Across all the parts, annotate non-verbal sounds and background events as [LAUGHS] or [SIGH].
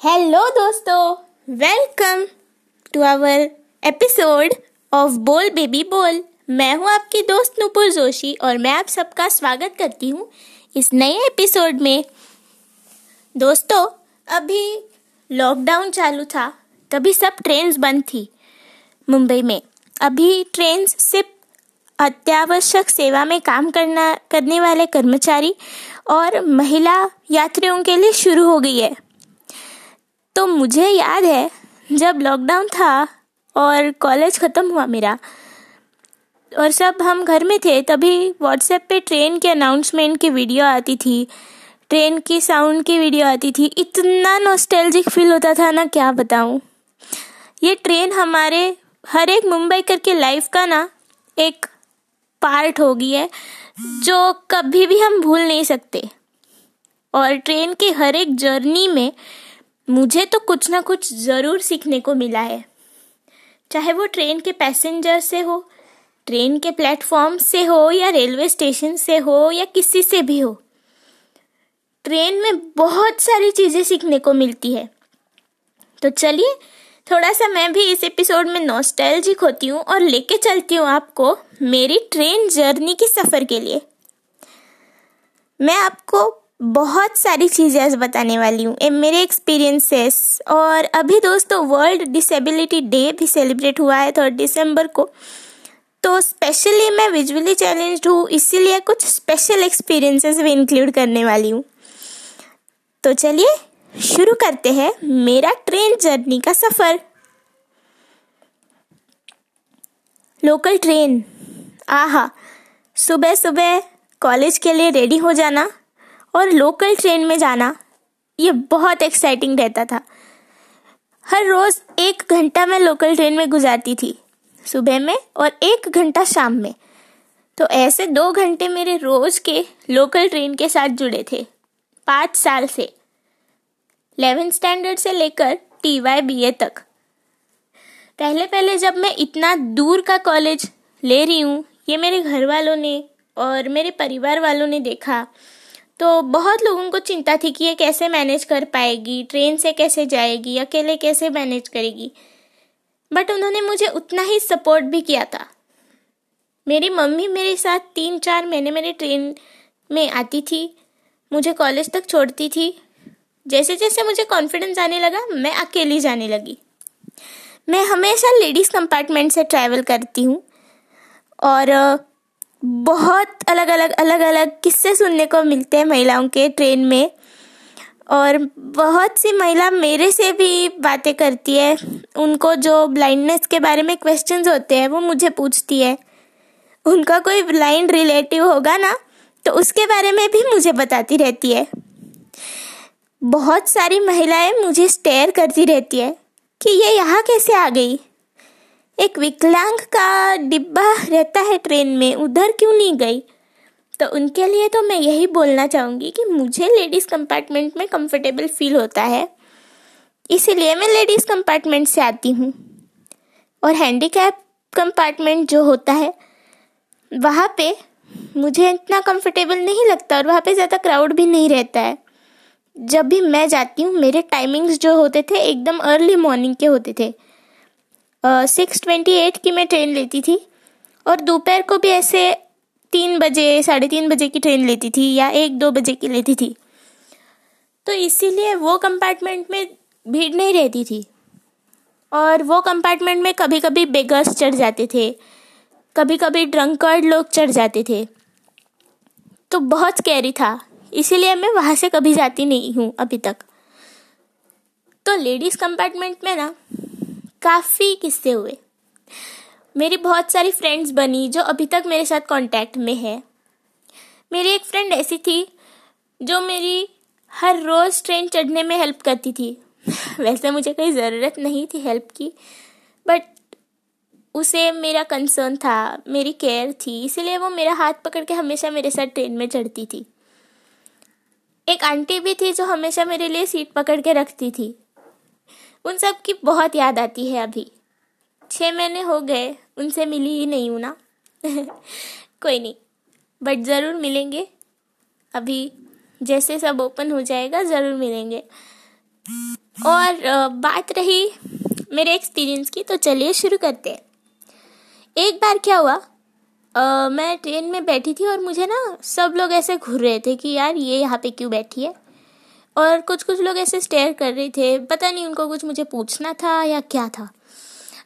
Hello दोस्तों. Welcome to our episode of Bol baby Bol मैं हूँ आपकी दोस्त नुपुर जोशी और मैं आप सबका स्वागत करती हूँ इस नए एपिसोड में। दोस्तों, अभी लॉकडाउन चालू था, तभी सब ट्रेन्स बंद थी मुंबई में। अभी ट्रेन्स सिर्फ़ अत्यावश्यक सेवा में काम करना, करने वाले कर्मचारी और महिला यात्रियों के लिए शुरू हो गई है। तो मुझे याद है, जब लॉकडाउन था और कॉलेज ख़त्म हुआ मेरा, और सब हम घर में थे, तभी व्हाट्सएप पे ट्रेन के अनाउंसमेंट की वीडियो आती थी ट्रेन की साउंड की वीडियो आती थी। इतना नॉस्टैल्जिक फील होता था ना, क्या बताऊँ। ये ट्रेन हमारे, हर एक मुंबई करके लाइफ का ना, एक पार्ट हो गई है, जो कभी भी हम भूल नहीं सकते। और ट्रेन की हर एक जर्नी में मुझे तो कुछ ना कुछ ज़रूर सीखने को मिला है। चाहे वो ट्रेन के पैसेंजर से हो, ट्रेन के प्लेटफॉर्म से हो या रेलवे स्टेशन से हो या किसी से भी हो, ट्रेन में बहुत सारी चीज़ें सीखने को मिलती है। तो चलिए, थोड़ा सा मैं भी इस एपिसोड में नॉस्टैल्जिक होती हूँ और लेके चलती हूँ आपको मेरी ट्रेन जर्नी की सफ़र के लिए। मैं आपको बहुत सारी चीज़ें आज बताने वाली हूँ। मेरे एक्सपीरियंसेस और अभी दोस्तों वर्ल्ड डिसेबिलिटी डे भी सेलिब्रेट हुआ है थर्ड दिसंबर को। तो स्पेशली मैं विजुअली चैलेंज्ड हूँ, इसीलिए कुछ स्पेशल एक्सपीरियंसेस भी इंक्लूड करने वाली हूँ। तो चलिए, शुरू करते हैं मेरा ट्रेन जर्नी का सफ़र। लोकल ट्रेन आहा सुबह सुबह कॉलेज के लिए रेडी हो जाना। और लोकल ट्रेन में जाना, ये बहुत एक्साइटिंग रहता था। हर रोज़ एक घंटा मैं लोकल ट्रेन में गुजारती थी, सुबह में और एक घंटा शाम में। तो ऐसे दो घंटे मेरे रोज़ के लोकल ट्रेन के साथ जुड़े थे, पाँच साल से। इलेवेंथ स्टैंडर्ड से लेकर टी वाई बी ए तक। पहले पहले जब मैं इतना दूर का कॉलेज ले रही हूँ, ये मेरे घर वालों ने और मेरे परिवार वालों ने देखा। तो बहुत लोगों को चिंता थी कि ये कैसे मैनेज कर पाएगी ट्रेन से कैसे जाएगी, अकेले कैसे मैनेज करेगी। बट उन्होंने मुझे उतना ही सपोर्ट भी किया था। मेरी मम्मी मेरे साथ तीन चार महीने मेरे ट्रेन में आती थी, मुझे कॉलेज तक छोड़ती थी। जैसे जैसे मुझे कॉन्फिडेंस आने लगा, मैं अकेली जाने लगी। मैं हमेशा लेडीज़ कंपार्टमेंट से ट्रैवल करती हूँ। और बहुत अलग अलग अलग अलग किस्से सुनने को मिलते हैं महिलाओं के ट्रेन में। और बहुत सी महिला मेरे से भी बातें करती है। उनको जो ब्लाइंडनेस के बारे में क्वेश्चंस होते हैं, वो मुझे पूछती है। उनका कोई ब्लाइंड रिलेटिव होगा ना तो उसके बारे में भी मुझे बताती रहती है। बहुत सारी महिलाएँ मुझे स्टेयर करती रहती है कि ये यहाँ कैसे आ गई? एक विकलांग का डिब्बा रहता है ट्रेन में, उधर क्यों नहीं गई? तो उनके लिए तो मैं यही बोलना चाहूँगी कि मुझे लेडीज़ कंपार्टमेंट में कंफर्टेबल फील होता है। इसीलिए मैं लेडीज़ कंपार्टमेंट से आती हूँ। और हैंडीकैप कंपार्टमेंट जो होता है, वहाँ पे मुझे इतना कंफर्टेबल नहीं लगता और वहाँ पे ज़्यादा क्राउड भी नहीं रहता है। जब भी मैं जाती हूँ, मेरे टाइमिंग्स जो होते थे, एकदम अर्ली मॉर्निंग के होते थे। सिक्स ट्वेंटी एट की मैं ट्रेन लेती थी और दोपहर को भी ऐसे तीन बजे, साढ़े तीन बजे की ट्रेन लेती थी या एक दो बजे की लेती थी। तो इसीलिए वो कंपार्टमेंट में भीड़ नहीं रहती थी और वो कंपार्टमेंट में कभी कभी बेगर्स चढ़ जाते थे कभी कभी ड्रंकर्ड लोग चढ़ जाते थे। तो बहुत कैरी था, इसीलिए मैं वहाँ से कभी जाती नहीं हूँ अभी तक। तो लेडीज़ कंपार्टमेंट में ना काफ़ी किस्से हुए। मेरी बहुत सारी फ्रेंड्स बनी जो अभी तक मेरे साथ कांटेक्ट में है। मेरी एक फ्रेंड ऐसी थी जो मेरी हर रोज़ ट्रेन चढ़ने में हेल्प करती थी। [LAUGHS] वैसे मुझे कोई ज़रूरत नहीं थी हेल्प की बट उसे मेरा कंसर्न था, मेरी केयर थी, इसीलिए वो मेरा हाथ पकड़ के हमेशा मेरे साथ ट्रेन में चढ़ती थी। एक आंटी भी थी जो हमेशा मेरे लिए सीट पकड़ के रखती थी। उन सब की बहुत याद आती है अभी। छः महीने हो गए उनसे मिली ही नहीं हूँ ना। [LAUGHS] कोई नहीं बट ज़रूर मिलेंगे। अभी जैसे सब ओपन हो जाएगा ज़रूर मिलेंगे। और बात रही मेरे एक्सपीरियंस की तो चलिए शुरू करते हैं। एक बार क्या हुआ आ, मैं ट्रेन में बैठी थी और मुझे ना सब लोग ऐसे घूर रहे थे कि यार ये यहाँ पे क्यों बैठी है? और कुछ कुछ लोग ऐसे स्टेयर कर रहे थे। पता नहीं उनको कुछ मुझे पूछना था या क्या था।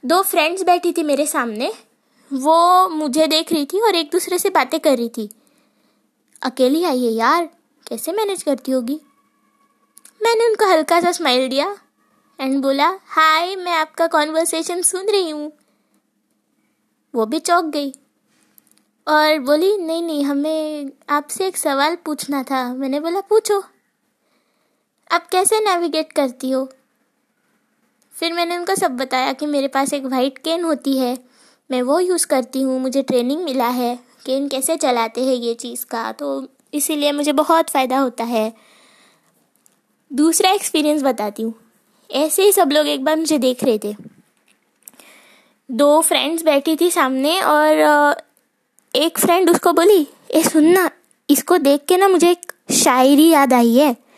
दो फ्रेंड्स बैठी थी मेरे सामने। वो मुझे देख रही थी और एक दूसरे से बातें कर रही थी। अकेली आई है यार, कैसे मैनेज करती होगी? मैंने उनको हल्का सा स्माइल दिया एंड बोला हाय मैं आपका कॉन्वर्सेशन सुन रही हूँ। वो भी चौक गई और बोली, नहीं नहीं, हमें आपसे एक सवाल पूछना था। मैंने बोला, पूछो। आप कैसे नेविगेट करती हो? फिर मैंने उनको सब बताया कि मेरे पास एक वाइट केन होती है। मैं वो यूज़ करती हूँ, मुझे ट्रेनिंग मिला है। केन कैसे चलाते हैं ये चीज़ का? तो इसीलिए मुझे बहुत फ़ायदा होता है। दूसरा एक्सपीरियंस बताती हूँ। ऐसे ही सब लोग एक बार मुझे देख रहे थे। दो फ्रेंड्स बैठी थी सामने और एक फ्रेंड उसको बोली, ए सुनना, इसको देख के ना मुझे एक शायरी याद आई है।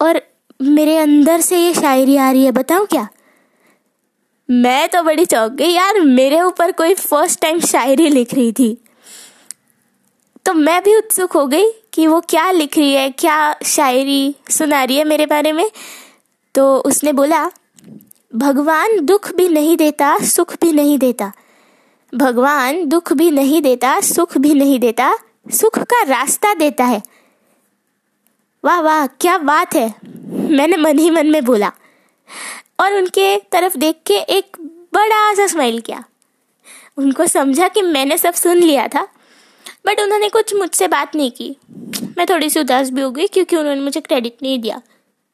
और मेरे अंदर से ये शायरी आ रही है, बताऊँ क्या? मैं तो बड़ी चौंक गई यार, मेरे ऊपर कोई फ़र्स्ट टाइम शायरी लिख रही थी। तो मैं भी उत्सुक हो गई कि वो क्या लिख रही है, क्या शायरी सुना रही है मेरे बारे में। तो उसने बोला, भगवान दुख भी नहीं देता, सुख भी नहीं देता। भगवान दुख भी नहीं देता, सुख भी नहीं देता, सुख का रास्ता देता है। वाह वाह, क्या बात है। मैंने मन ही मन में बोला। और उनके तरफ़ देख के एक बड़ा सा स्माइल किया। उनको समझा कि मैंने सब सुन लिया था बट उन्होंने कुछ मुझसे बात नहीं की। मैं थोड़ी सी उदास भी हो गई क्योंकि उन्होंने मुझे क्रेडिट नहीं दिया।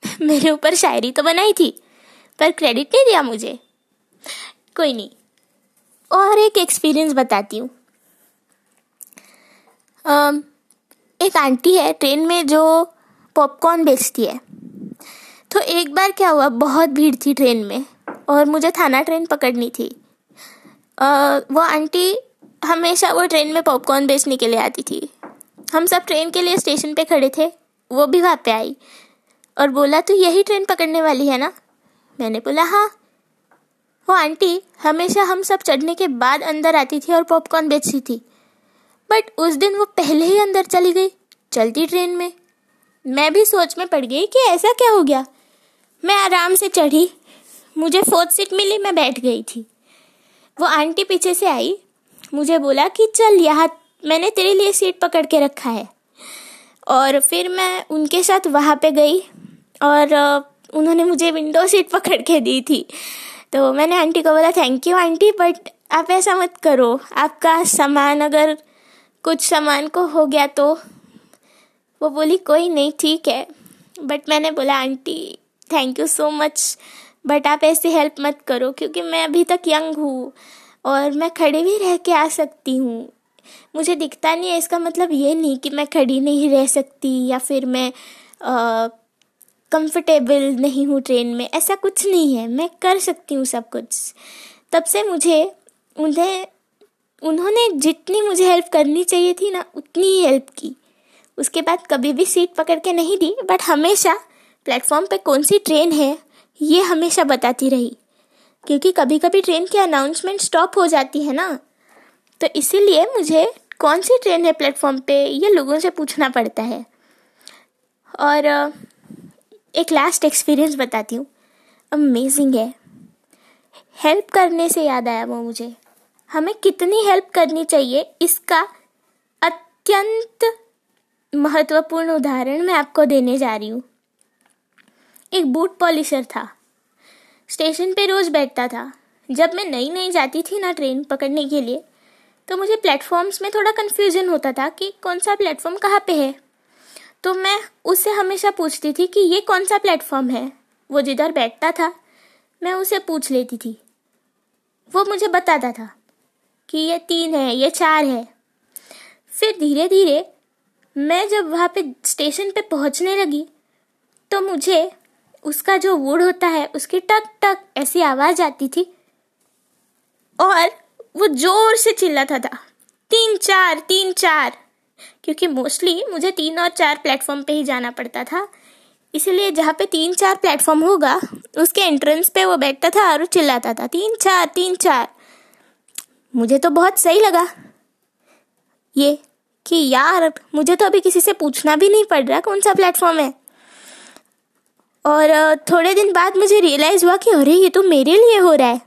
[LAUGHS] मेरे ऊपर शायरी तो बनाई थी, पर क्रेडिट नहीं दिया मुझे। कोई नहीं, और एक एक्सपीरियंस बताती हूँ। एक आंटी है ट्रेन में जो पॉपकॉर्न बेचती है। तो एक बार क्या हुआ बहुत भीड़ थी ट्रेन में और मुझे थाना ट्रेन पकड़नी थी। आ, वो आंटी हमेशा वो ट्रेन में पॉपकॉर्न बेचने के लिए आती थी। हम सब ट्रेन के लिए स्टेशन पे खड़े थे वो भी वहाँ पे आई और बोला तो यही ट्रेन पकड़ने वाली है ना? मैंने बोला हाँ। वो आंटी हमेशा हम सब चढ़ने के बाद अंदर आती थी और पॉपकॉर्न बेचती थी। बट उस दिन वो पहले ही अंदर चली गई चलती ट्रेन में। मैं भी सोच में पड़ गई कि ऐसा क्या हो गया। मैं आराम से चढ़ी। मुझे फोर्थ सीट मिली, मैं बैठ गई थी। वो आंटी पीछे से आई। मुझे बोला कि चल यहाँ, मैंने तेरे लिए सीट पकड़ के रखा है। और फिर मैं उनके साथ वहाँ पे गई और उन्होंने मुझे विंडो सीट पकड़ के दी थी। तो मैंने आंटी को बोला थैंक यू आंटी बट आप ऐसा मत करो। आपका सामान अगर कुछ सामान को हो गया तो वो बोली, कोई नहीं, ठीक है. बट मैंने बोला, aunty thank you so much but आप ऐसे हेल्प मत करो, क्योंकि मैं अभी तक यंग हूँ और मैं खड़े भी रह के आ सकती हूँ। मुझे दिखता नहीं है, इसका मतलब ये नहीं कि मैं खड़ी नहीं रह सकती या फिर मैं कंफर्टेबल नहीं हूँ ट्रेन में। ऐसा कुछ नहीं है, मैं कर सकती हूँ सब कुछ। तब से मुझे, उन्हें, उन्होंने जितनी मुझे हेल्प करनी चाहिए थी ना, उतनी ही हेल्प की। उसके बाद कभी भी सीट पकड़ के नहीं दी बट हमेशा प्लेटफॉर्म पे कौन सी ट्रेन है, ये हमेशा बताती रही। क्योंकि कभी कभी ट्रेन की अनाउंसमेंट स्टॉप हो जाती है ना। तो इसीलिए मुझे कौन सी ट्रेन है प्लेटफॉर्म पे, ये लोगों से पूछना पड़ता है। और एक लास्ट एक्सपीरियंस बताती हूँ। अमेजिंग है। हेल्प करने से याद आया वो मुझे। हमें कितनी हेल्प करनी चाहिए, इसका अत्यंत महत्वपूर्ण उदाहरण मैं आपको देने जा रही हूँ। एक बूट पॉलिशर था। स्टेशन पे रोज बैठता था। जब मैं नई नई जाती थी ना ट्रेन पकड़ने के लिए तो मुझे प्लेटफॉर्म्स में थोड़ा कन्फ्यूज़न होता था कि कौन सा प्लेटफॉर्म कहाँ पे है। तो मैं उससे हमेशा पूछती थी कि ये कौन सा प्लेटफॉर्म है? वो जिधर बैठता था, मैं उसे पूछ लेती थी। वो मुझे बताता था कि ये तीन है, ये चार है। फिर धीरे धीरे मैं जब वहाँ पे स्टेशन पे पहुँचने लगी तो मुझे उसका जो वुड होता है, उसकी टक टक ऐसी आवाज़ आती थी और वो ज़ोर से चिल्लाता था। तीन चार तीन चार, क्योंकि मोस्टली मुझे तीन और चार प्लेटफॉर्म पे ही जाना पड़ता था। इसलिए जहाँ पे तीन चार प्लेटफॉर्म होगा, उसके एंट्रेंस पे वो बैठता था और चिल्लाता था, तीन चार तीन चार। मुझे तो बहुत सही लगा। ये कि यार, मुझे तो अभी किसी से पूछना भी नहीं पड़ रहा कौन सा प्लेटफॉर्म है। और थोड़े दिन बाद मुझे रियलाइज़ हुआ कि अरे, ये तो मेरे लिए हो रहा है।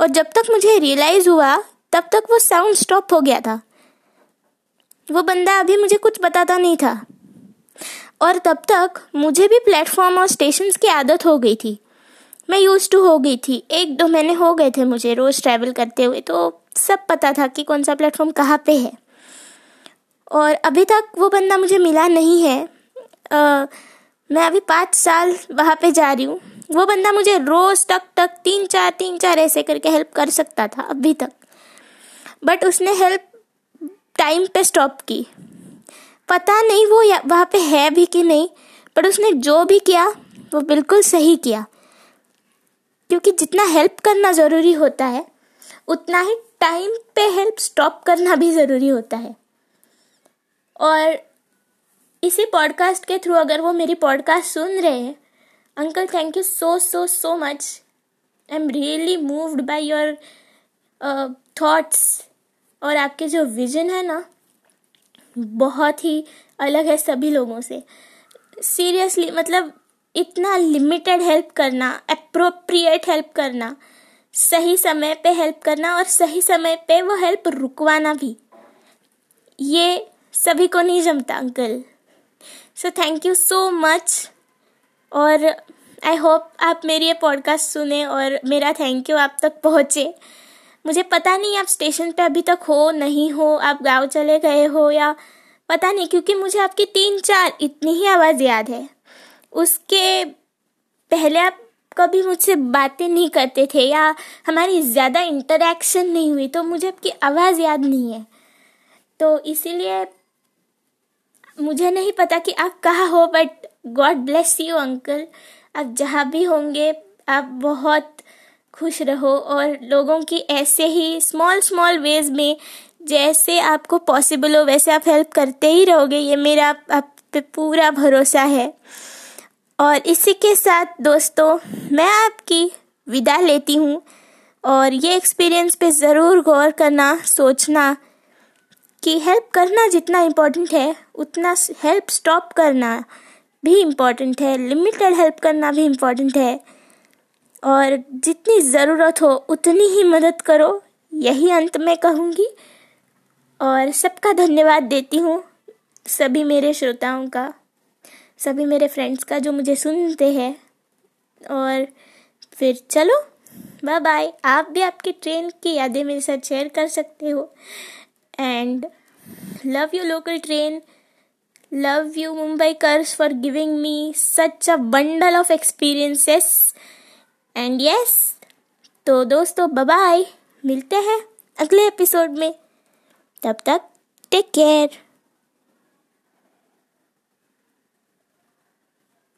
और जब तक मुझे रियलाइज़ हुआ, तब तक वो साउंड स्टॉप हो गया था। वो बंदा अभी मुझे कुछ बताता नहीं था। और तब तक मुझे भी प्लेटफॉर्म और स्टेशन की आदत हो गई थी। मैं यूज़ टू हो गई थी। एक दो महीने हो गए थे मुझे रोज़ ट्रैवल करते हुए तो सब पता था कि कौन सा प्लेटफॉर्म कहाँ पे है। और अभी तक वो बंदा मुझे मिला नहीं है। आ, मैं अभी पाँच साल वहाँ पे जा रही हूँ। वो बंदा मुझे रोज़ तक तक तीन चार तीन चार ऐसे करके हेल्प कर सकता था अभी तक। बट उसने हेल्प टाइम पे स्टॉप की। पता नहीं वो वहाँ पे है भी कि नहीं पर उसने जो भी किया वो बिल्कुल सही किया। क्योंकि जितना हेल्प करना ज़रूरी होता है उतना ही टाइम पे हेल्प स्टॉप करना भी ज़रूरी होता है। और इसी पॉडकास्ट के थ्रू अगर वो मेरी पॉडकास्ट सुन रहे हैं uncle thank you so so so much I am really moved by your thoughts और आपके जो विजन है ना, बहुत ही अलग है सभी लोगों से। सीरियसली मतलब इतना लिमिटेड हेल्प करना अप्रोप्रिएट हेल्प करना, सही समय पे हेल्प करना और सही समय पे वो हेल्प रुकवाना भी, ये सभी को नहीं जमता uncle. So thank you so much और आई होप आप मेरी ये पॉडकास्ट सुने और मेरा थैंक यू आप तक पहुँचे। मुझे पता नहीं आप स्टेशन पे अभी तक हो नहीं हो, आप गाँव चले गए हो या पता नहीं, क्योंकि मुझे आपकी तीन चार इतनी ही आवाज़ याद है। उसके पहले आप कभी मुझसे बातें नहीं करते थे या हमारी ज़्यादा इंटरेक्शन नहीं हुई तो मुझे आपकी आवाज़ याद नहीं है। तो इसीलिए मुझे नहीं पता कि आप कहाँ हो but God bless you uncle आप जहाँ भी होंगे, आप बहुत खुश रहो और लोगों की ऐसे ही स्मॉल स्मॉल वेज में जैसे आपको पॉसिबल हो, वैसे आप हेल्प करते ही रहोगे, ये मेरा आप पे पूरा भरोसा है। और इसी के साथ दोस्तों, मैं आपकी विदा लेती हूँ और ये एक्सपीरियंस पे ज़रूर गौर करना, सोचना कि हेल्प करना जितना इम्पोर्टेंट है, उतना हेल्प स्टॉप करना भी इम्पोर्टेंट है लिमिटेड हेल्प करना भी इम्पोर्टेंट है। और जितनी ज़रूरत हो, उतनी ही मदद करो, यही अंत में कहूँगी। और सबका धन्यवाद देती हूँ, सभी मेरे श्रोताओं का, सभी मेरे फ्रेंड्स का जो मुझे सुनते हैं। और फिर चलो बाय बाय आप भी आपकी ट्रेन की यादें मेरे साथ शेयर कर सकते हो। Love you local train love you Mumbaikars for giving me such a bundle of experiences and yes तो दोस्तों बाय मिलते हैं अगले एपिसोड में. तब तक टेक केयर